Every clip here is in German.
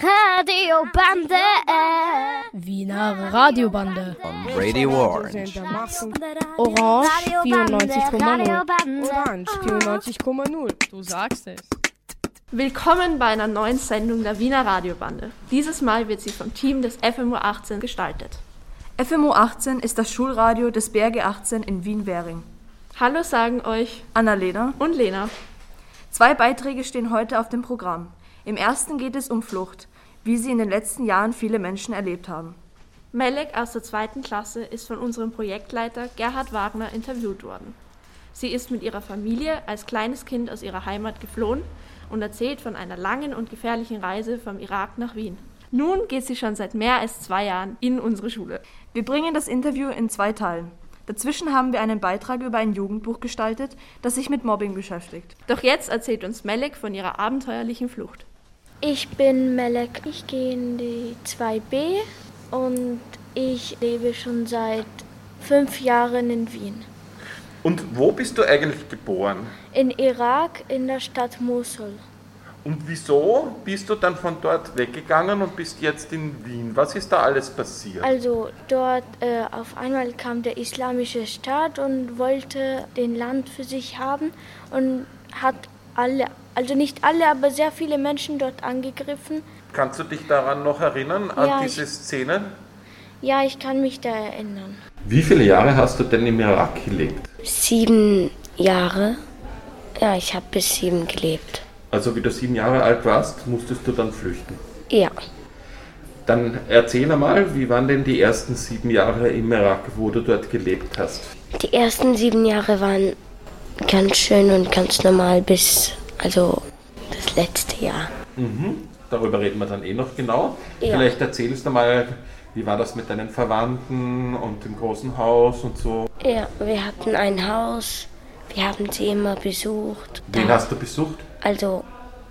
Radiobande. Wiener Radiobande. On Radio Orange. Orange 94,0. Orange 94,0. Du sagst es. Willkommen bei einer neuen Sendung der Wiener Radiobande. Dieses Mal wird sie vom Team des FMU 18 gestaltet. FMU 18 ist das Schulradio des Berge 18 in Wien-Währing. Hallo sagen euch Annalena. und Lena. Zwei Beiträge stehen heute auf dem Programm. Im ersten geht es um Flucht, wie sie in den letzten Jahren viele Menschen erlebt haben. Melek aus der zweiten Klasse ist von unserem Projektleiter Gerhard Wagner interviewt worden. Sie ist mit ihrer Familie als kleines Kind aus ihrer Heimat geflohen und erzählt von einer langen und gefährlichen Reise vom Irak nach Wien. Nun geht sie schon seit mehr als zwei Jahren in unsere Schule. Wir bringen das Interview in zwei Teilen. Dazwischen haben wir einen Beitrag über ein Jugendbuch gestaltet, das sich mit Mobbing beschäftigt. Doch jetzt erzählt uns Melek von ihrer abenteuerlichen Flucht. Ich bin Melek. Ich gehe in die 2b und ich lebe schon seit fünf Jahren in Wien. Und wo bist du eigentlich geboren? In Irak, in der Stadt Mosul. Und wieso bist du dann von dort weggegangen und bist jetzt in Wien? Was ist da alles passiert? Also dort äh, auf einmal kam der islamische Staat und wollte den Land für sich haben und hat alle, also nicht alle, aber sehr viele Menschen dort angegriffen. Kannst du dich daran noch erinnern, an Ja, diese ich- Szene? Ja, ich kann mich da erinnern. Wie viele Jahre hast du denn im Irak gelebt? Sieben Jahre. Ja, ich habe bis sieben gelebt. Also wie du sieben Jahre alt warst, musstest du dann flüchten. Ja, Dann erzähl einmal, wie waren denn die ersten sieben Jahre im Irak, wo du dort gelebt hast? die ersten sieben Jahre waren ganz schön und ganz normal bis, also das letzte Jahr. Darüber reden wir dann eh noch genau. Ja. Vielleicht erzählst du mal, wie war das mit deinen Verwandten und dem großen Haus und so. Ja, wir hatten ein Haus, wir haben sie immer besucht. Wen Da- hast du besucht? Also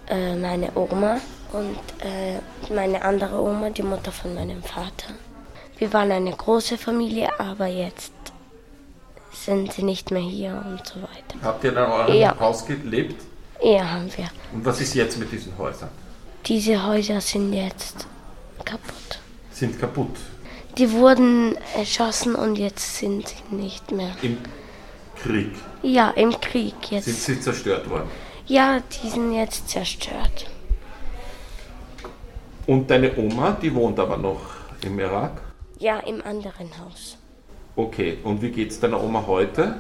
äh, meine Oma und äh, meine andere Oma, die Mutter von meinem Vater. Wir waren eine große Familie, aber jetzt sind sie nicht mehr hier und so weiter. Habt ihr in eurem Ja. Haus gelebt? Ja, haben wir. Und was ist jetzt mit diesen Häusern? Diese Häuser sind jetzt kaputt. Sind kaputt. Die wurden erschossen und jetzt sind sie nicht mehr. Im Krieg Ja, im Krieg sind jetzt. sie zerstört worden. Ja, die sind jetzt zerstört. Und deine Oma, die wohnt aber noch im Irak? Ja, im anderen Haus. Okay, und wie geht's deiner Oma heute?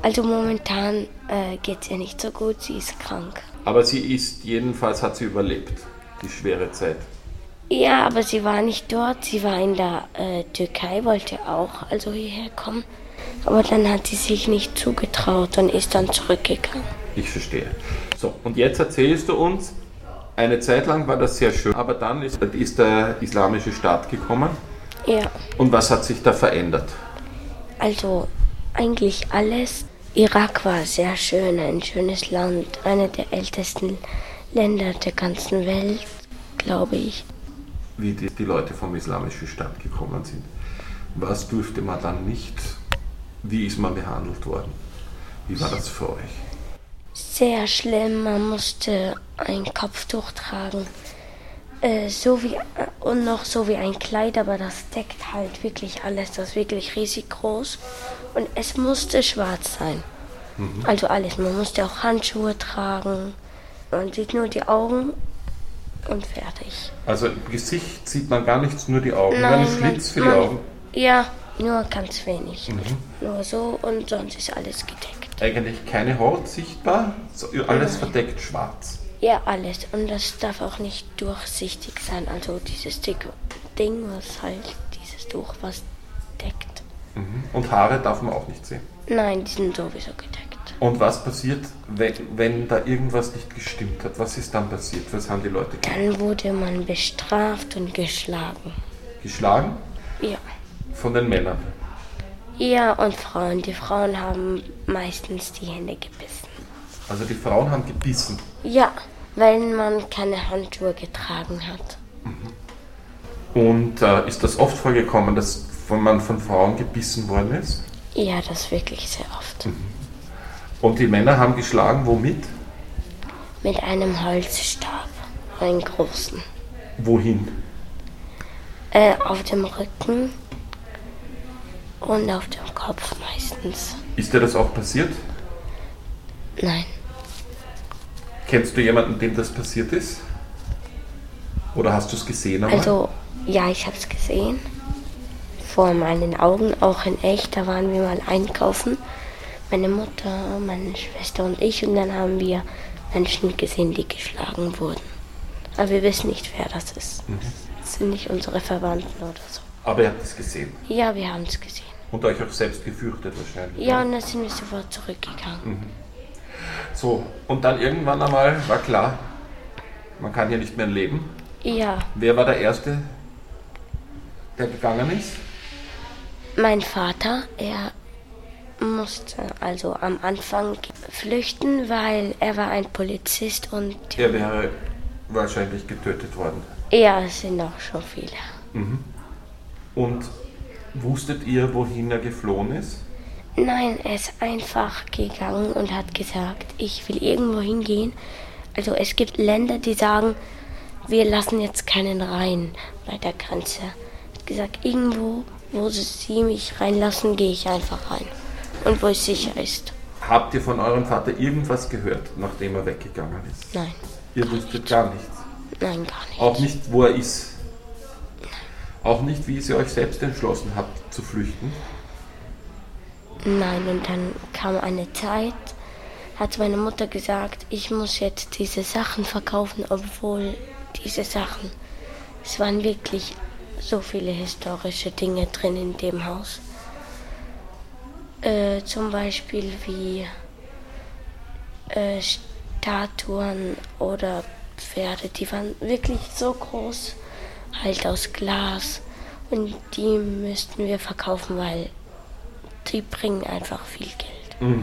Also momentan äh, geht es ihr nicht so gut, sie ist krank. Aber sie ist, jedenfalls hat sie überlebt, die schwere Zeit. Ja, aber sie war nicht dort, sie war in der äh, Türkei, wollte auch also hierher kommen. Aber dann hat sie sich nicht zugetraut und ist dann zurückgegangen. Ich verstehe. So, und jetzt erzählst du uns, eine Zeit lang war das sehr schön, aber dann ist, ist der islamische Staat gekommen. Ja, Und was hat sich da verändert? also eigentlich alles. Irak war sehr schön, ein schönes Land, eine der ältesten Länder der ganzen Welt, glaube ich. Wie die, die Leute vom islamischen Staat gekommen sind. Was durfte man dann nicht? Wie ist man behandelt worden? Wie war das für euch? Sehr schlimm, man musste ein Kopftuch tragen. Äh, so wie, und noch so wie ein Kleid, aber das deckt halt wirklich alles. Das ist wirklich riesig groß. Und es musste schwarz sein. Also alles. Man musste auch Handschuhe tragen. Man sieht nur die Augen und fertig. Also im Gesicht sieht man gar nichts, nur die Augen. Nein, ein Schlitz für die man- Augen. Ja, nur ganz wenig. Nur so und sonst ist alles gedeckt. Eigentlich keine Haut sichtbar, alles verdeckt schwarz. Ja, alles. Und das darf auch nicht durchsichtig sein. Also dieses dicke Ding, was halt dieses Tuch, was deckt. Und Haare darf man auch nicht sehen. Nein, die sind sowieso gedeckt. Und was passiert, wenn, wenn da irgendwas nicht gestimmt hat? Was ist dann passiert? Was haben die Leute gemacht? Dann wurde man bestraft und geschlagen. Geschlagen? Ja. Von den Männern. Ja, und Frauen. Die Frauen haben meistens die Hände gebissen. Also die Frauen haben gebissen. Ja, weil man keine Handschuhe getragen hat. Und äh, ist das oft vorgekommen, dass man von Frauen gebissen worden ist? Ja, das wirklich sehr oft. Und die Männer haben geschlagen, womit? Mit einem Holzstab. einen großen. Wohin? Äh, auf dem Rücken und auf dem Kopf meistens. Ist dir das auch passiert? Nein. Kennst du jemanden, dem das passiert ist? Oder hast du es gesehen einmal? Also, ja, ich habe es gesehen. Vor meinen Augen, auch in echt. Da waren wir mal einkaufen. Meine Mutter, meine Schwester und ich. Und dann haben wir Menschen gesehen, die geschlagen wurden. Aber wir wissen nicht, wer das ist. Mhm. Das sind nicht unsere Verwandten oder so. Aber ihr habt es gesehen. Ja, wir haben es gesehen. Und euch auch selbst gefürchtet wahrscheinlich. Ja, und dann sind wir sofort zurückgegangen. Mhm. So, und dann irgendwann einmal war klar, man kann hier nicht mehr leben. Ja, Wer war der Erste, der gegangen ist? mein Vater, er musste also am Anfang flüchten, weil er war ein Polizist und Er wäre wahrscheinlich getötet worden. ja, es sind auch schon viele. Und wusstet ihr, wohin er geflohen ist? Nein, er ist einfach gegangen und hat gesagt, ich will irgendwo hingehen. Also es gibt Länder, die sagen, wir lassen jetzt keinen rein bei der Grenze. Er hat gesagt, irgendwo, wo sie mich reinlassen, gehe ich einfach rein. Und wo es sicher ist. Habt ihr von eurem Vater irgendwas gehört, nachdem er weggegangen ist? Nein, Ihr wusstet gar nichts. nein, gar nicht. Auch nicht, wo er ist. Auch nicht, wie ihr euch selbst entschlossen habt zu flüchten. Nein, und dann kam eine Zeit, hat meine Mutter gesagt, ich muss jetzt diese Sachen verkaufen, obwohl diese Sachen, es waren wirklich so viele historische Dinge drin in dem Haus. Äh, zum Beispiel wie äh, Statuen oder Pferde, die waren wirklich so groß, halt aus Glas. Und die müssten wir verkaufen, weil die bringen einfach viel Geld.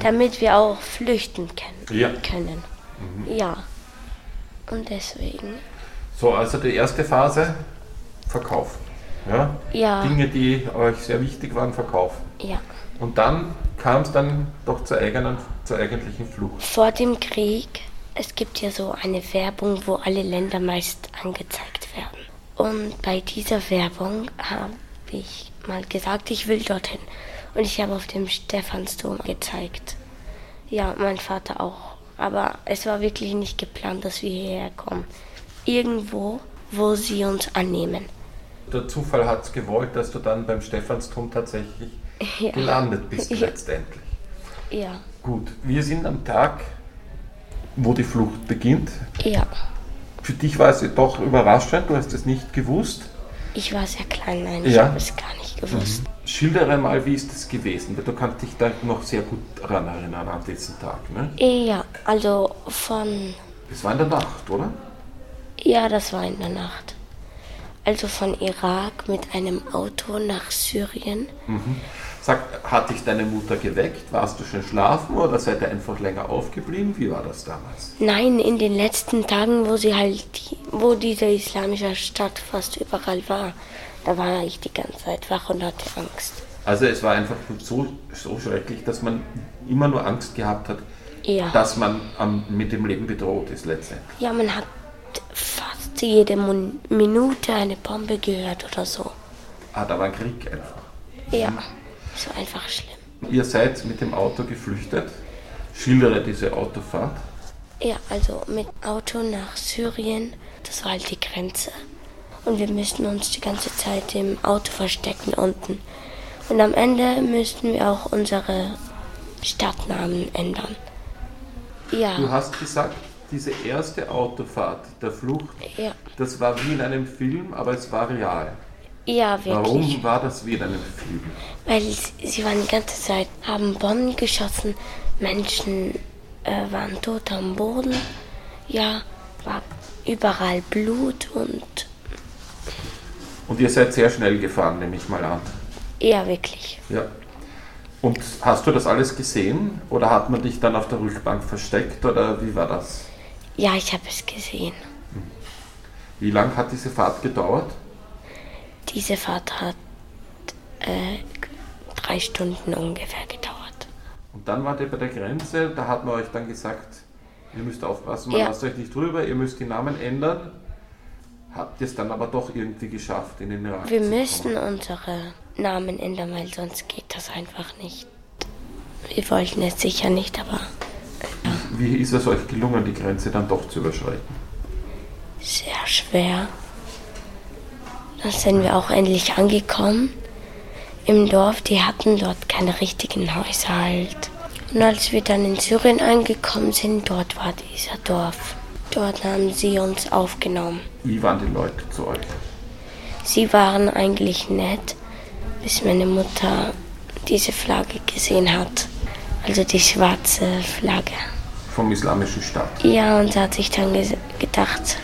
Damit wir auch flüchten können. Ja. können. Ja. Und deswegen. So, also die erste Phase, verkaufen. Ja? Ja. Dinge, die euch sehr wichtig waren, verkaufen. Ja. Und dann kam es dann doch zur, eigenen, zur eigentlichen Flucht. Vor dem Krieg, es gibt ja so eine Werbung, wo alle Länder meist angezeigt werden. Und bei dieser Werbung habe ich mal gesagt, ich will dorthin. Und ich habe auf dem Stephansdom gezeigt. Ja, mein Vater auch. Aber es war wirklich nicht geplant, dass wir hierher kommen. Irgendwo, wo sie uns annehmen. Der Zufall hat es gewollt, dass du dann beim Stephansdom tatsächlich Ja. gelandet bist Ja. letztendlich. Ja, Gut, wir sind am Tag, wo die Flucht beginnt. ja. Für dich war es doch überraschend, du hast es nicht gewusst. Ich war sehr klein, nein, ich Ja. habe es gar nicht gewusst. Schildere mal, wie ist es gewesen? Weil Du kannst dich da noch sehr gut daran erinnern, an diesen Tag. Ne? Ja, also von Das war in der Nacht, oder? Ja, das war in der Nacht. Also von Irak mit einem Auto nach Syrien. Sag, hat dich deine Mutter geweckt? Warst du schon schlafen oder seid ihr einfach länger aufgeblieben? Wie war das damals? Nein, in den letzten Tagen, wo sie halt, wo diese islamische Stadt fast überall war, da war ich die ganze Zeit wach und hatte Angst. Also es war einfach so, so schrecklich, dass man immer nur Angst gehabt hat, Ja. dass man am, mit dem Leben bedroht ist letztendlich. Ja, man hat fast jede Minute eine Bombe gehört oder so. Ah, da war Krieg einfach. Ja, war einfach schlimm. Ihr seid mit dem Auto geflüchtet. Schildere diese Autofahrt. Ja, also mit Auto nach Syrien, das war halt die Grenze. Und wir müssten uns die ganze Zeit im Auto verstecken unten. Und am Ende müssten wir auch unsere Stadtnamen ändern. Du Ja, hast gesagt, diese erste Autofahrt der Flucht, ja, das war wie in einem Film, aber es war real. Ja, wirklich. Warum war das wie in einem Film? Weil sie, sie waren die ganze Zeit, haben Bomben geschossen, Menschen äh, waren tot am Boden. Ja, war überall Blut und Und ihr seid sehr schnell gefahren, nehme ich mal an. ja, wirklich. Ja. Und hast du das alles gesehen oder hat man dich dann auf der Rückbank versteckt oder wie war das? Ja, ich habe es gesehen. Wie lang hat diese Fahrt gedauert? Diese Fahrt hat äh, drei Stunden ungefähr gedauert. Und dann wart ihr bei der Grenze, da hat man euch dann gesagt, Ihr müsst aufpassen, man Ja. lasst euch nicht drüber, ihr müsst die Namen ändern. Habt ihr es dann aber doch irgendwie geschafft, in den Irak Wir müssen unsere Namen ändern, weil sonst geht das einfach nicht. Wir wollten es sicher nicht, aber Wie ist es euch gelungen, die Grenze dann doch zu überschreiten? sehr schwer. Dann sind wir auch endlich angekommen im Dorf. Die hatten dort keine richtigen Häuser halt. Und als wir dann in Syrien angekommen sind, dort war dieser Dorf. Dort haben sie uns aufgenommen. Wie waren die Leute zu euch? Sie waren eigentlich nett, bis meine Mutter diese Flagge gesehen hat. Also die schwarze Flagge. Vom islamischen Staat? Ja, und sie hat sich dann gedacht,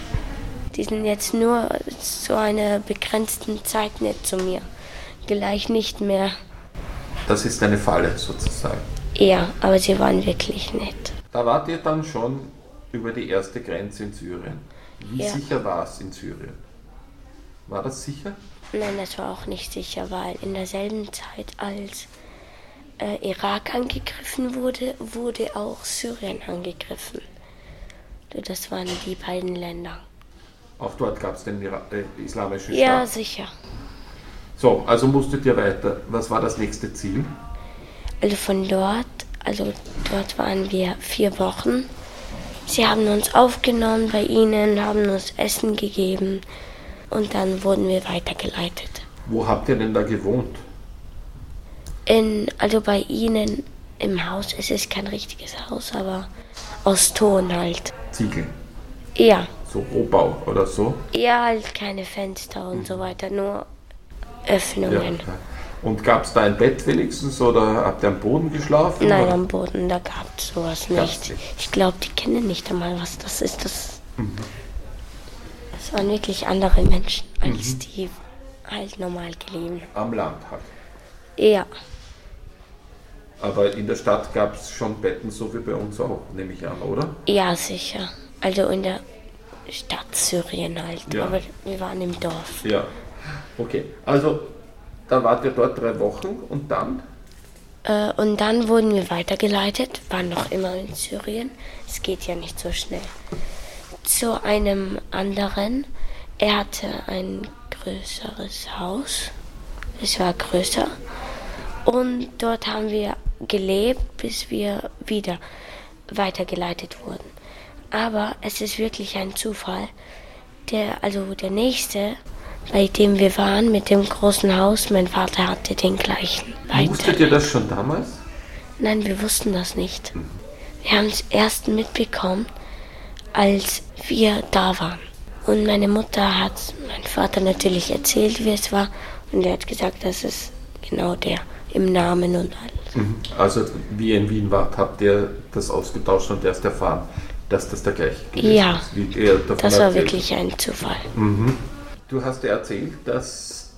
die sind jetzt nur zu einer begrenzten Zeit nett zu mir. Gleich nicht mehr. Das ist eine Falle sozusagen. Ja, aber sie waren wirklich nett. Da wart ihr dann schon über die erste Grenze in Syrien. Wie Ja. sicher war es in Syrien? War das sicher? Nein, das war auch nicht sicher, weil in derselben Zeit, als äh, Irak angegriffen wurde, wurde auch Syrien angegriffen. Das waren die beiden Länder. Auch dort gab es den äh, islamischen Ja, Staat. sicher. So, also musstet ihr weiter. Was war das nächste Ziel? Also von dort, also dort waren wir vier Wochen. Sie haben uns aufgenommen bei ihnen, haben uns Essen gegeben und dann wurden wir weitergeleitet. Wo habt ihr denn da gewohnt? In, also bei ihnen im Haus, es ist kein richtiges Haus, aber aus Ton halt. Ziegel, Ja, so Rohbau oder so? eher halt keine Fenster und so weiter, nur Ja. Öffnungen. Und gab es da ein Bett wenigstens oder habt ihr am Boden geschlafen? Nein, oder? am Boden, da gab es sowas nicht. nicht. Ich glaube, die kennen nicht einmal, was das ist. Das, das waren wirklich andere Menschen, als die halt normal gelebt Am Land halt. Ja, Aber in der Stadt gab es schon Betten, so wie bei uns auch, nehme ich an, oder? ja, sicher. Also in der Stadt Syrien halt. Ja. Aber wir waren im Dorf. Ja. Okay, also dann wart ihr dort drei Wochen und dann? Äh, und dann wurden wir weitergeleitet, waren noch immer in Syrien. Es geht ja nicht so schnell. Zu einem anderen. Er hatte ein größeres Haus. Es war größer. Und dort haben wir gelebt, bis wir wieder weitergeleitet wurden. Aber es ist wirklich ein Zufall. Der, also der nächste, bei dem wir waren, mit dem großen Haus, mein Vater hatte den gleichen. Wusstet ihr das schon damals? Nein, wir wussten das nicht. Wir haben es erst mitbekommen, als wir da waren. Und meine Mutter hat mein Vater natürlich erzählt, wie es war. Und er hat gesagt, das ist genau der im Namen und alles. Also wie ihr in Wien wart, habt ihr das ausgetauscht und erst erfahren, dass das der gleiche gewesen Ja, ist. Wie ihr davon Das war erzählt. wirklich ein Zufall. Du hast ja erzählt, dass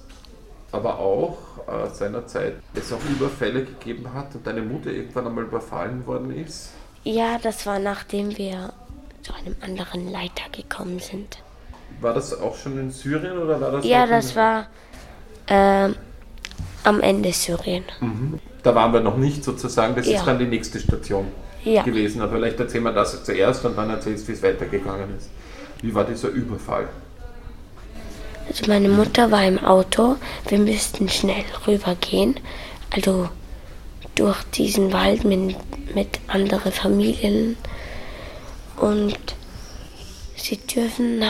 aber auch äh, seinerzeit es auch Überfälle gegeben hat und deine Mutter irgendwann einmal überfallen worden ist. Ja, das war nachdem wir zu einem anderen Leiter gekommen sind. War das auch schon in Syrien oder war das Ja, das war ähm, am Ende Syrien. Da waren wir noch nicht sozusagen, das Ja. ist dann die nächste Station Ja. gewesen. Aber vielleicht erzählen wir das zuerst und dann erzählst du, wie es weitergegangen ist. Wie war dieser Überfall? Also meine Mutter war im Auto. Wir müssten schnell rübergehen. Also durch diesen Wald mit, mit anderen Familien. Und sie dürfen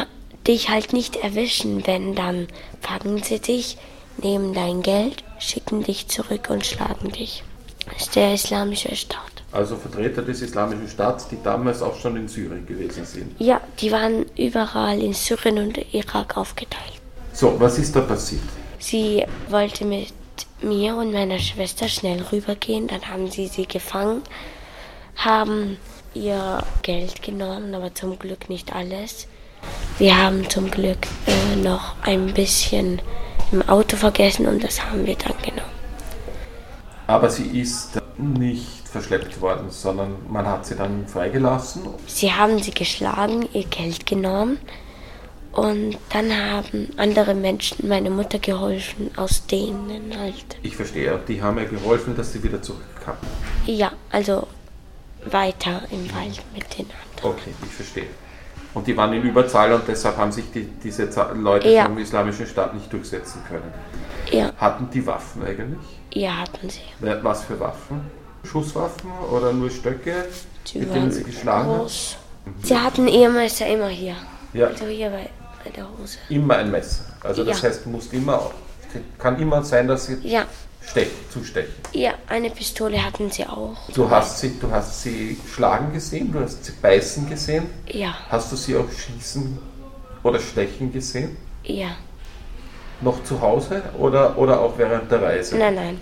dich halt nicht erwischen, wenn dann fangen sie dich, nehmen dein Geld, schicken dich zurück und schlagen dich. Das ist der islamische Staat. Also Vertreter des Islamischen Staats, die damals auch schon in Syrien gewesen sind. Ja, die waren überall in Syrien und Irak aufgeteilt. So, was ist da passiert? Sie wollte mit mir und meiner Schwester schnell rübergehen. Dann haben sie sie gefangen, haben ihr Geld genommen, aber zum Glück nicht alles. Wir haben zum Glück äh, noch ein bisschen im Auto vergessen und das haben wir dann genommen. Aber sie ist nicht verschleppt worden, sondern man hat sie dann freigelassen. Sie haben sie geschlagen, ihr Geld genommen und dann haben andere Menschen meine Mutter geholfen, aus denen halt. Ich verstehe, die haben ihr geholfen, dass sie wieder zurückkam. Ja, also weiter im Wald mit den anderen. Okay, ich verstehe. Und die waren in Überzahl und deshalb haben sich die, diese Leute ja. vom Islamischen Staat nicht durchsetzen können. Ja. Hatten die Waffen eigentlich? Ja, hatten sie. Was für Waffen? Schusswaffen oder nur Stöcke, die mit denen sie geschlagen haben? Sie hatten ihr Messer immer hier. Ja. Also hier bei, bei der Hose. Immer ein Messer. Also das Ja. heißt, muss immer, kann immer sein, dass sie Ja. stechen, zustechen. Ja, eine Pistole hatten sie auch. Du hast, sie, du hast sie schlagen gesehen, du hast sie beißen gesehen. Ja, Hast du sie auch schießen oder stechen gesehen? ja. Noch zu Hause oder, oder auch während der Reise? Nein, nein.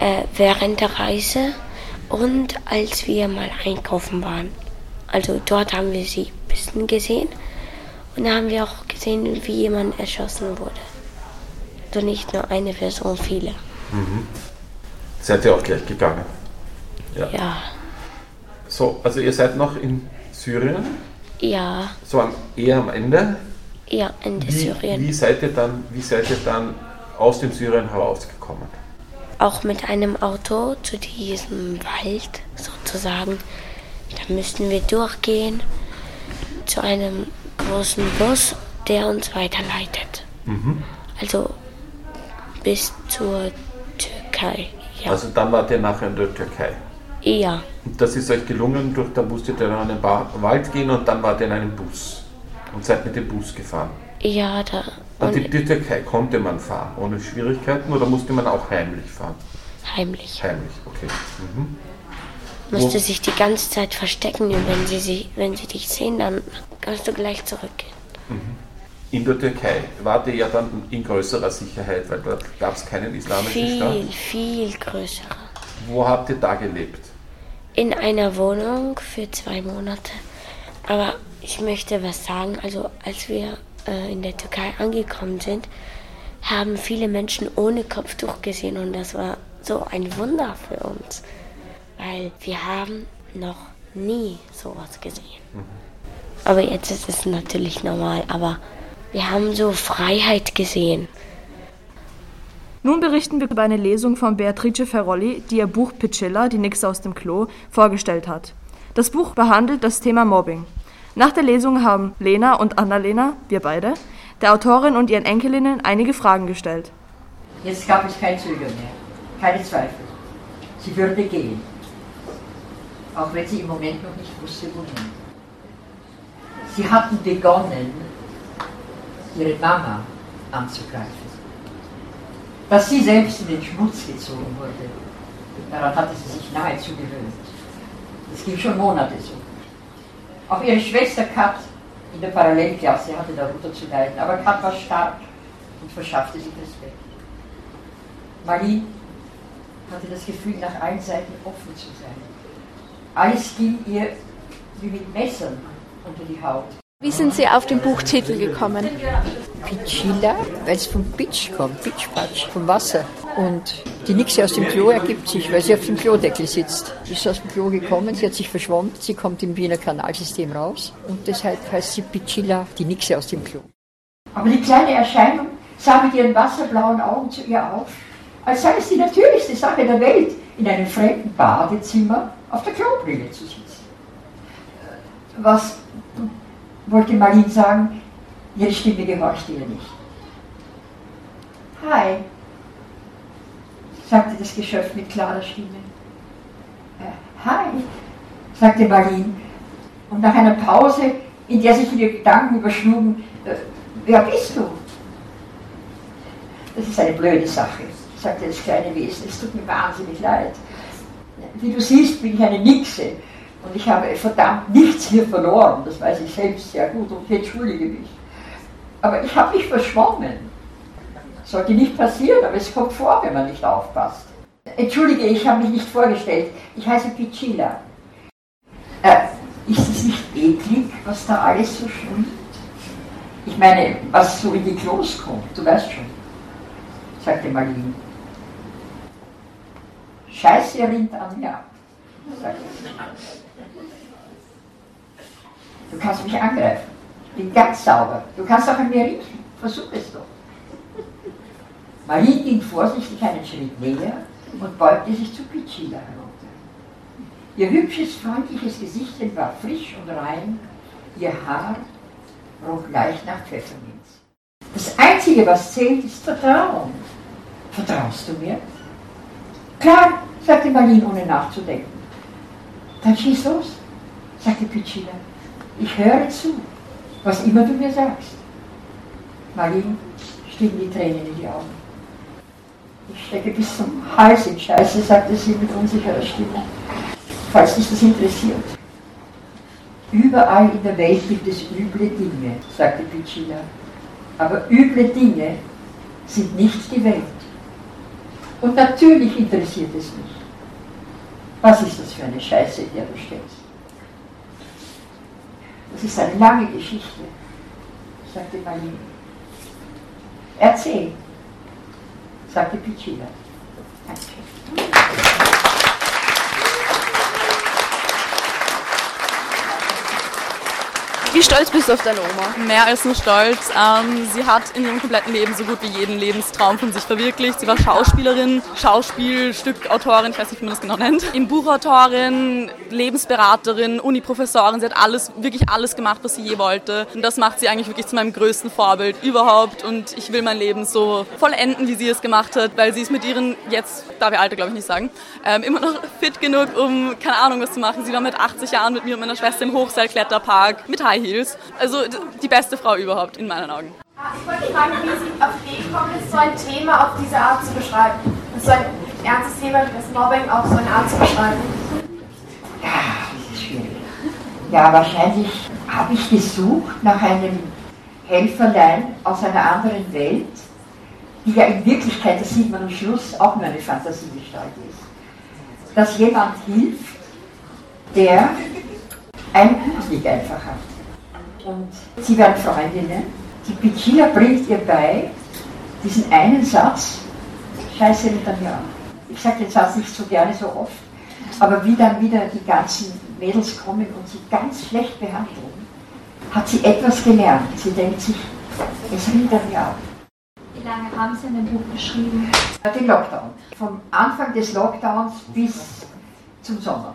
Äh, während der Reise und als wir mal einkaufen waren. Also dort haben wir sie ein bisschen gesehen. Und da haben wir auch gesehen, wie jemand erschossen wurde. Also nicht nur eine Person, viele. Seid ihr auch gleich gegangen? Ja, So, also ihr seid noch in Syrien, ja, so am, eher am Ende. ja, Ende Wie, Syrien. wie, seid ihr dann, wie seid ihr dann aus dem Syrien herausgekommen? Auch mit einem Auto zu diesem Wald sozusagen. Da müssten wir durchgehen zu einem großen Bus, der uns weiterleitet. Also bis zur Türkei. Ja. Also dann wart ihr nachher in der Türkei. ja, Und das ist euch gelungen, durch, da musstet ihr dann in ba Wald gehen und dann wart ihr in einem Bus. Und seid mit dem Bus gefahren. Ja, da. Und die, Und die Türkei konnte man fahren, ohne Schwierigkeiten, oder musste man auch heimlich fahren? heimlich. Heimlich, okay. Mhm. Musste Wo- sich die ganze Zeit verstecken und wenn sie, sie, wenn sie dich sehen, dann kannst du gleich zurückgehen. In der Türkei wart ihr ja dann in größerer Sicherheit, weil dort gab es keinen islamischen Staat. Viel, viel größere. Wo habt ihr da gelebt? in einer Wohnung für zwei Monate. Aber ich möchte was sagen. Also als wir äh, in der Türkei angekommen sind, haben viele Menschen ohne Kopftuch gesehen und das war so ein Wunder für uns, weil wir haben noch nie sowas gesehen. Aber jetzt ist es natürlich normal, aber wir haben so Freiheit gesehen. Nun berichten wir über eine Lesung von Beatrice Ferrolli, die ihr Buch Piccilla, die Nixe aus dem Klo, vorgestellt hat. Das Buch behandelt das Thema Mobbing. Nach der Lesung haben Lena und Annalena, wir beide, der Autorin und ihren Enkelinnen einige Fragen gestellt. Jetzt gab es kein Zögern mehr, keine Zweifel. Sie würde gehen, auch wenn sie im Moment noch nicht wusste, wohin. Sie hatten begonnen, ihre Mama anzugreifen. Dass sie selbst in den Schmutz gezogen wurde, daran hatte sie sich nahezu gewöhnt. Das ging schon Monate so. Auch ihre Schwester Kat in der Parallelklasse hatte darunter zu leiden, aber Kat war stark und verschaffte sich Respekt. Marie hatte das Gefühl, nach allen Seiten offen zu sein. Alles ging ihr wie mit Messern unter die Haut. Wie sind Sie auf den Buchtitel gekommen? Pichilla, weil es vom Pitch kommt, Pitchpatsch, vom Wasser. Und die Nixe aus dem Klo ergibt sich, weil sie auf dem Klodeckel sitzt. Sie ist aus dem Klo gekommen, sie hat sich verschwommen, sie kommt im Wiener Kanalsystem raus und deshalb heißt sie Pichilla, die Nixe aus dem Klo. Aber die kleine Erscheinung sah mit ihren wasserblauen Augen zu ihr auf, als sei es die natürlichste Sache der Welt, in einem fremden Badezimmer auf der Klobrille zu sitzen. Was wollte Marlene sagen? Ihre Stimme gehorchte ihr nicht. Hi, sagte das Geschöpf mit klarer Stimme. Äh, Hi, sagte Marlene. Und nach einer Pause, in der sich ihre Gedanken überschlugen, äh, wer bist du? Das ist eine blöde Sache, sagte das kleine Wesen. Es tut mir wahnsinnig leid. Wie du siehst, bin ich eine Nixe. Und ich habe verdammt nichts hier verloren. Das weiß ich selbst sehr gut und ich entschuldige mich. Aber ich habe mich verschwommen. Sollte nicht passieren, aber es kommt vor, wenn man nicht aufpasst. Entschuldige, ich habe mich nicht vorgestellt. Ich heiße Pichila. Äh, ist es nicht eklig, was da alles so schwimmt? Ich meine, was so in die Klos kommt, du weißt schon, sagte Marlene. Scheiße rinnt an mir ab, sagte sie. Du kannst mich angreifen. Bin ganz sauber. Du kannst auch an mir riechen. Versuch es doch. Marie ging vorsichtig einen Schritt näher und beugte sich zu Pichila herunter. Ihr hübsches, freundliches Gesichtchen war frisch und rein, ihr Haar roch leicht nach Pfefferminz. Das Einzige, was zählt, ist Vertrauen. Vertraust du mir? Klar, sagte Marlene ohne nachzudenken. Dann schieß los, sagte Piccina. Ich höre zu, was immer du mir sagst. Marlene stiegen die Tränen in die Augen. Ich stecke bis zum Hals in Scheiße, sagte sie mit unsicherer Stimme, falls dich das interessiert. Überall in der Welt gibt es üble Dinge, sagte Piccina. Aber üble Dinge sind nicht die Welt. Und natürlich interessiert es mich. Was ist das für eine Scheiße, in der du steckst? Das ist eine lange Geschichte, sagte Marlene. Erzähl, sagte Piccina. Danke. Wie stolz bist du auf deine Oma? Mehr als nur stolz. Ähm, sie hat in ihrem kompletten Leben so gut wie jeden Lebenstraum von sich verwirklicht. Sie war Schauspielerin, Schauspielstückautorin, ich weiß nicht, wie man das genau nennt, Im Buchautorin, Lebensberaterin, Uniprofessorin. Sie hat alles, wirklich alles gemacht, was sie je wollte. Und das macht sie eigentlich wirklich zu meinem größten Vorbild überhaupt. Und ich will mein Leben so vollenden, wie sie es gemacht hat, weil sie ist mit ihren, jetzt darf ich Alter glaube ich nicht sagen, ähm, immer noch fit genug, um keine Ahnung was zu machen. Sie war mit 80 Jahren mit mir und meiner Schwester im Hochseilkletterpark mit High Heels. Also die beste Frau überhaupt in meinen Augen. Ich wollte fragen, wie Sie auf die Idee gekommen ist, so ein Thema auf diese Art zu beschreiben. Und so ein ernstes Thema wie das Mobbing auf so eine Art zu beschreiben. Ja, das ist schwierig. Ja, wahrscheinlich habe ich gesucht nach einem Helferlein aus einer anderen Welt, die ja in Wirklichkeit, das sieht man am Schluss, auch nur eine Fantasiegestalt ist. Dass jemand hilft, der ein Blick einfach hat. Und sie werden Freundinnen. Die Piccina bringt ihr bei, diesen einen Satz, Scheiße Netanyahu. Ich sage den Satz nicht so gerne so oft, aber wie dann wieder die ganzen Mädels kommen und sie ganz schlecht behandeln, hat sie etwas gelernt. Sie denkt sich, es Netanyahu. Wie lange haben Sie an dem Buch geschrieben? Den Lockdown. Vom Anfang des Lockdowns bis zum Sommer.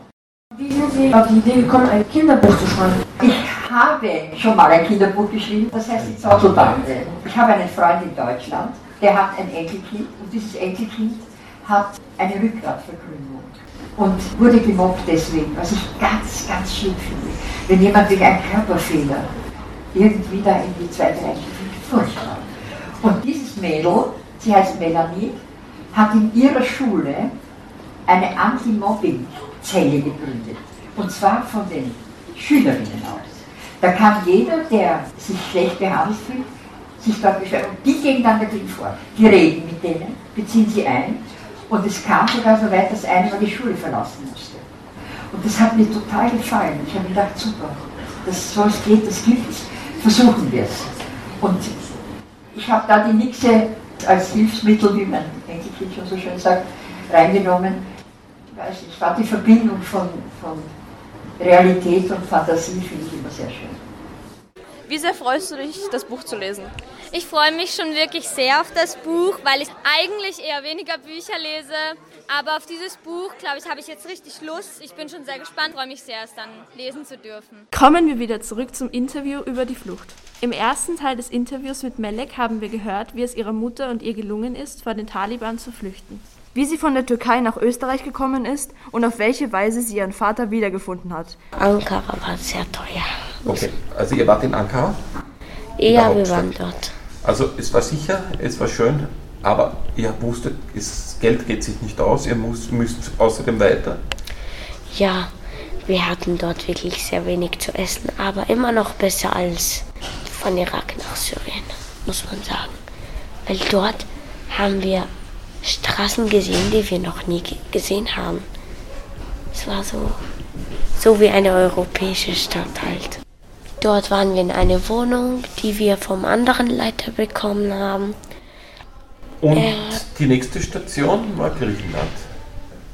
Wie sind Sie auf die Idee gekommen, ein Kinderbuch zu schreiben? Ich habe schon mal ein Kinderbuch geschrieben, das heißt die Zottelbande. Ich habe einen Freund in Deutschland, der hat ein Enkelkind und dieses Enkelkind hat eine Rückgratverkrümmung und wurde gemobbt deswegen, was ich ganz, ganz schlimm finde. Wenn jemand wegen einem Körperfehler irgendwie da in die zweite Reihe fliegt, furchtbar. Und dieses Mädel, sie heißt Melanie, hat in ihrer Schule eine Anti-Mobbing-Zelle gegründet. Und zwar von den Schülerinnen aus. Da kann jeder, der sich schlecht behandelt fühlt, sich dort beschweren. Und die gehen dann dagegen vor. Die reden mit denen, beziehen sie ein. Und es kam sogar so weit, dass einer die Schule verlassen musste. Und das hat mir total gefallen. Ich habe gedacht, super, das so es geht, das gibt's, versuchen wir es. Und ich habe da die Nixe als Hilfsmittel, wie mein Enkelkind schon so schön sagt, reingenommen. Ich weiß nicht, war die Verbindung von, von Realität und Fantasie finde ich immer sehr schön. Wie sehr freust du dich, das Buch zu lesen? Ich freue mich schon wirklich sehr auf das Buch, weil ich eigentlich eher weniger Bücher lese. Aber auf dieses Buch, glaube ich, habe ich jetzt richtig Lust. Ich bin schon sehr gespannt, freue mich sehr, es dann lesen zu dürfen. Kommen wir wieder zurück zum Interview über die Flucht. Im ersten Teil des Interviews mit Melek haben wir gehört, wie es ihrer Mutter und ihr gelungen ist, vor den Taliban zu flüchten. Wie sie von der Türkei nach Österreich gekommen ist und auf welche Weise sie ihren Vater wiedergefunden hat. Ankara war sehr teuer. Okay, also ihr wart in Ankara? Ja, wir waren dort. Also es war sicher, es war schön, aber ihr wusstet, das Geld geht sich nicht aus, ihr müsst, müsst außerdem weiter. Ja, wir hatten dort wirklich sehr wenig zu essen, aber immer noch besser als von Irak nach Syrien, muss man sagen. Weil dort haben wir Straßen gesehen, die wir noch nie gesehen haben. Es war so, so wie eine europäische Stadt halt. Dort waren wir in einer Wohnung, die wir vom anderen Leiter bekommen haben. Und äh, die nächste Station war Griechenland.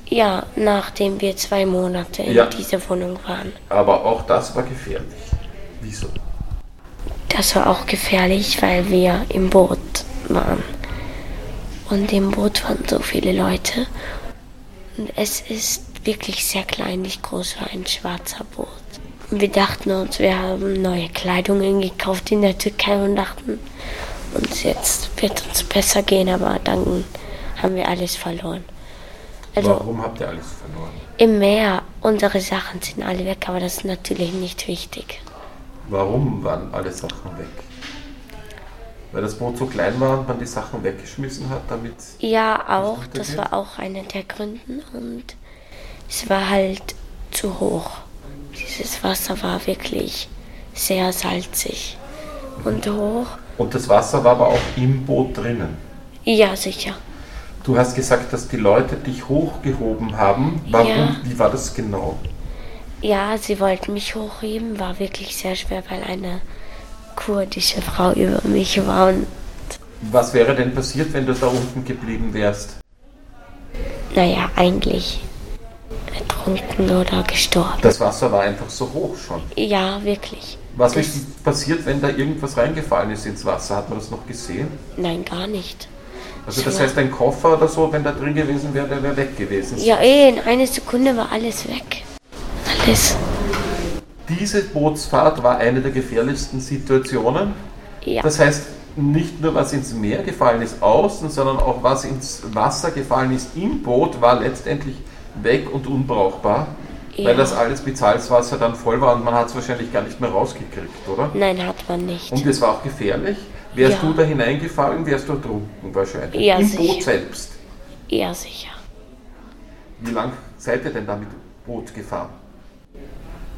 Ja, nachdem wir zwei Monate in ja. dieser Wohnung waren. Aber auch das war gefährlich. Wieso? Das war auch gefährlich, weil wir im Boot waren. Und im Boot waren so viele Leute. Und es ist wirklich sehr klein, nicht groß wie ein schwarzer Boot. Und wir dachten uns, wir haben neue Kleidungen gekauft in der Türkei und dachten uns, jetzt wird uns besser gehen, aber dann haben wir alles verloren. Also, Warum habt ihr alles verloren? Im Meer. Unsere Sachen sind alle weg, aber das ist natürlich nicht wichtig. Warum waren alle Sachen weg? Weil das Boot so klein war und man die Sachen weggeschmissen hat, damit. Ja, auch. Das war auch einer der Gründe. Und es war halt zu hoch. Dieses Wasser war wirklich sehr salzig und hoch. Und das Wasser war aber auch im Boot drinnen? Ja, sicher. Du hast gesagt, dass die Leute dich hochgehoben haben. Warum? Ja. Wie war das genau? Ja, sie wollten mich hochheben, war wirklich sehr schwer, weil eine kurdische Frau über mich war. Und Was wäre denn passiert, wenn du da unten geblieben wärst? Naja, eigentlich ertrunken oder gestorben. Das Wasser war einfach so hoch schon. Ja, wirklich. Was das ist passiert, wenn da irgendwas reingefallen ist ins Wasser? Hat man das noch gesehen? Nein, gar nicht. Also das heißt, ein Koffer oder so, wenn da drin gewesen wäre, der wäre weg gewesen. Ja, eh, in einer Sekunde war alles weg. Alles. Diese Bootsfahrt war eine der gefährlichsten Situationen. Ja. Das heißt, nicht nur was ins Meer gefallen ist außen, sondern auch was ins Wasser gefallen ist im Boot, war letztendlich weg und unbrauchbar. Ja. Weil das alles mit Salzwasser dann voll war und man hat es wahrscheinlich gar nicht mehr rausgekriegt, oder? Nein, hat man nicht. Und es war auch gefährlich. Wärst ja. du da hineingefallen, wärst du ertrunken wahrscheinlich. Ja, Im sicher. Boot selbst. Ja, sicher. Wie lang seid ihr denn da mit Boot gefahren?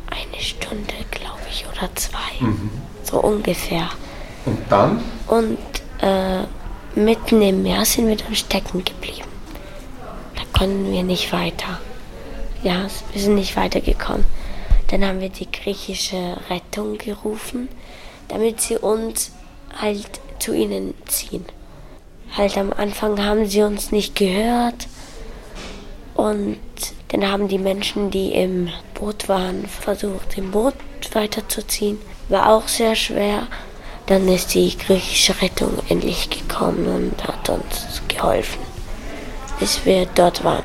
Eine Stunde, glaube ich, oder zwei. Mhm. So ungefähr. Und dann? Und äh, mitten im Meer sind wir dann stecken geblieben. Da konnten wir nicht weiter. Ja, wir sind nicht weitergekommen. Dann haben wir die griechische Rettung gerufen, damit sie uns halt zu ihnen ziehen. Halt am Anfang haben sie uns nicht gehört und dann haben die Menschen, die im Boot waren, versucht, im Boot weiterzuziehen. War auch sehr schwer. Dann ist die griechische Rettung endlich gekommen und hat uns geholfen, bis wir dort waren.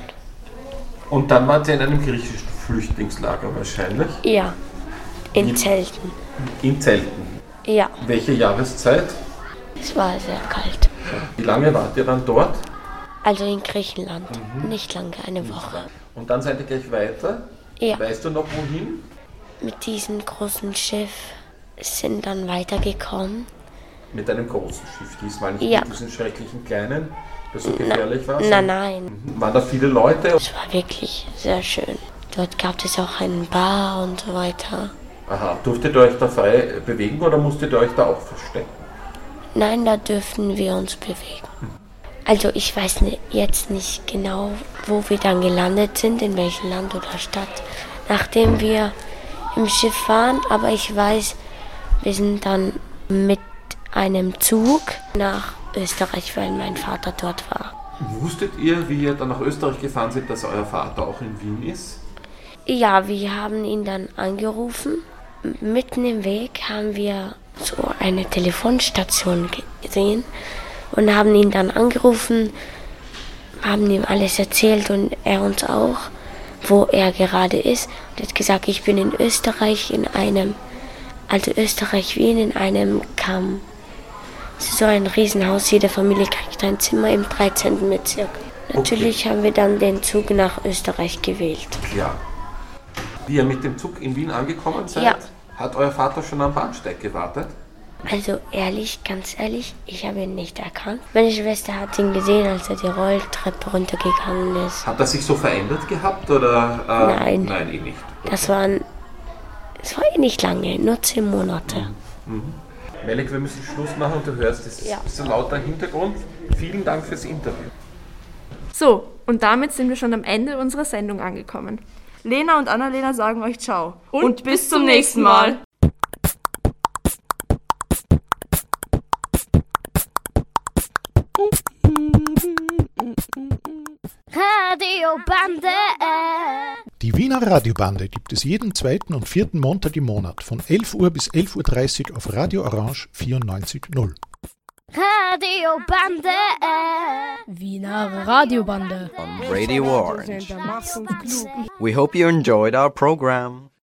Und dann wart ihr in einem griechischen Flüchtlingslager wahrscheinlich? Ja, in Zelten. In Zelten? Ja. Welche Jahreszeit? Es war sehr kalt. Wie lange wart ihr dann dort? Also in Griechenland. Mhm. Nicht lange, eine Woche. Und dann seid ihr gleich weiter? Ja. Weißt du noch wohin? Mit diesem großen Schiff sind dann weitergekommen. Mit einem großen Schiff, diesmal nicht ja. mit diesen schrecklichen kleinen, das so gefährlich Na, war? Nein, nein. Mhm. Waren da viele Leute? Es war wirklich sehr schön. Dort gab es auch einen Bar und so weiter. Aha, durftet ihr euch da frei bewegen oder musstet ihr euch da auch verstecken? Nein, da dürften wir uns bewegen. Also ich weiß jetzt nicht genau, wo wir dann gelandet sind, in welchem Land oder Stadt, nachdem wir im Schiff waren, aber ich weiß, wir sind dann mit einem Zug nach Österreich, weil mein Vater dort war. Wusstet ihr, wie ihr dann nach Österreich gefahren seid, dass euer Vater auch in Wien ist? Ja, wir haben ihn dann angerufen mitten im Weg haben wir so eine Telefonstation gesehen und haben ihn dann angerufen, haben ihm alles erzählt und er uns auch, wo er gerade ist. Und hat gesagt, ich bin in Österreich in einem, also Österreich-Wien in einem Kamm. Es ist so ein Riesenhaus, jede Familie kriegt ein Zimmer im 13. Bezirk. Natürlich okay. haben wir dann den Zug nach Österreich gewählt. Ja. Wie ihr mit dem Zug in Wien angekommen seid? Ja. Hat euer Vater schon am Bahnsteig gewartet? Also ehrlich, ganz ehrlich, ich habe ihn nicht erkannt. Meine Schwester hat ihn gesehen, als er die Rolltreppe runtergegangen ist. Hat er sich so verändert gehabt oder? Äh, Nein. Nein, eh nicht. Okay. Das waren, es war eh nicht lange, nur zehn Monate. Mhm. Mhm. Melek, wir müssen Schluss machen. Du hörst, es ist ja. ein bisschen lauter im Hintergrund. Vielen Dank fürs Interview. So, und damit sind wir schon am Ende unserer Sendung angekommen. Lena und Annalena sagen euch Ciao. Und, und bis zum nächsten Mal. Radiobande. Die Wiener Radiobande gibt es jeden zweiten und vierten Montag im Monat von 11 Uhr bis 11.30 Uhr auf Radio Orange 94.0. Radiobande. Wiener Radiobande. On Radio Orange. We hope you enjoyed our program.